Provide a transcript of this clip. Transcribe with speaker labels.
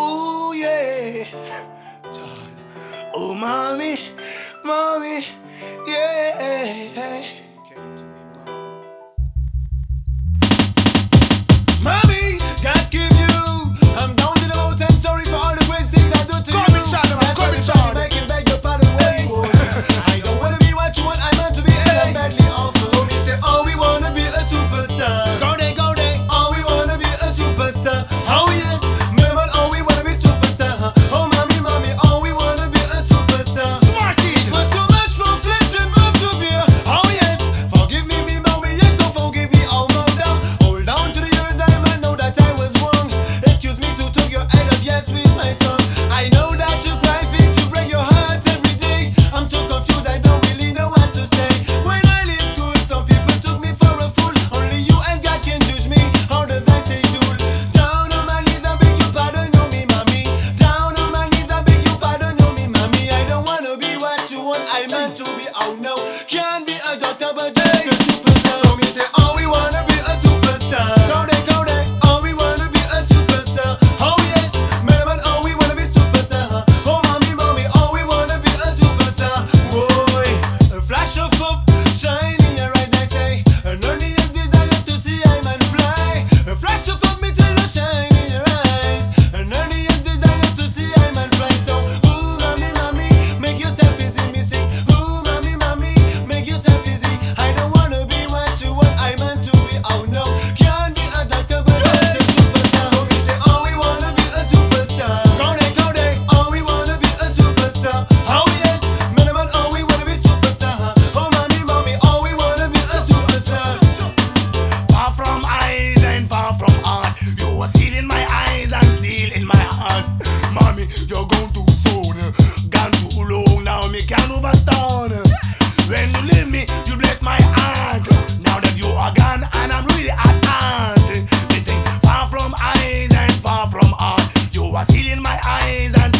Speaker 1: Ooh, yeah. Oh, mommy, mommy, yeah. When you leave me, you bless my heart. Now that you are gone, and I'm really at heart. missing
Speaker 2: far from eyes and far from heart, you are stealing my eyes and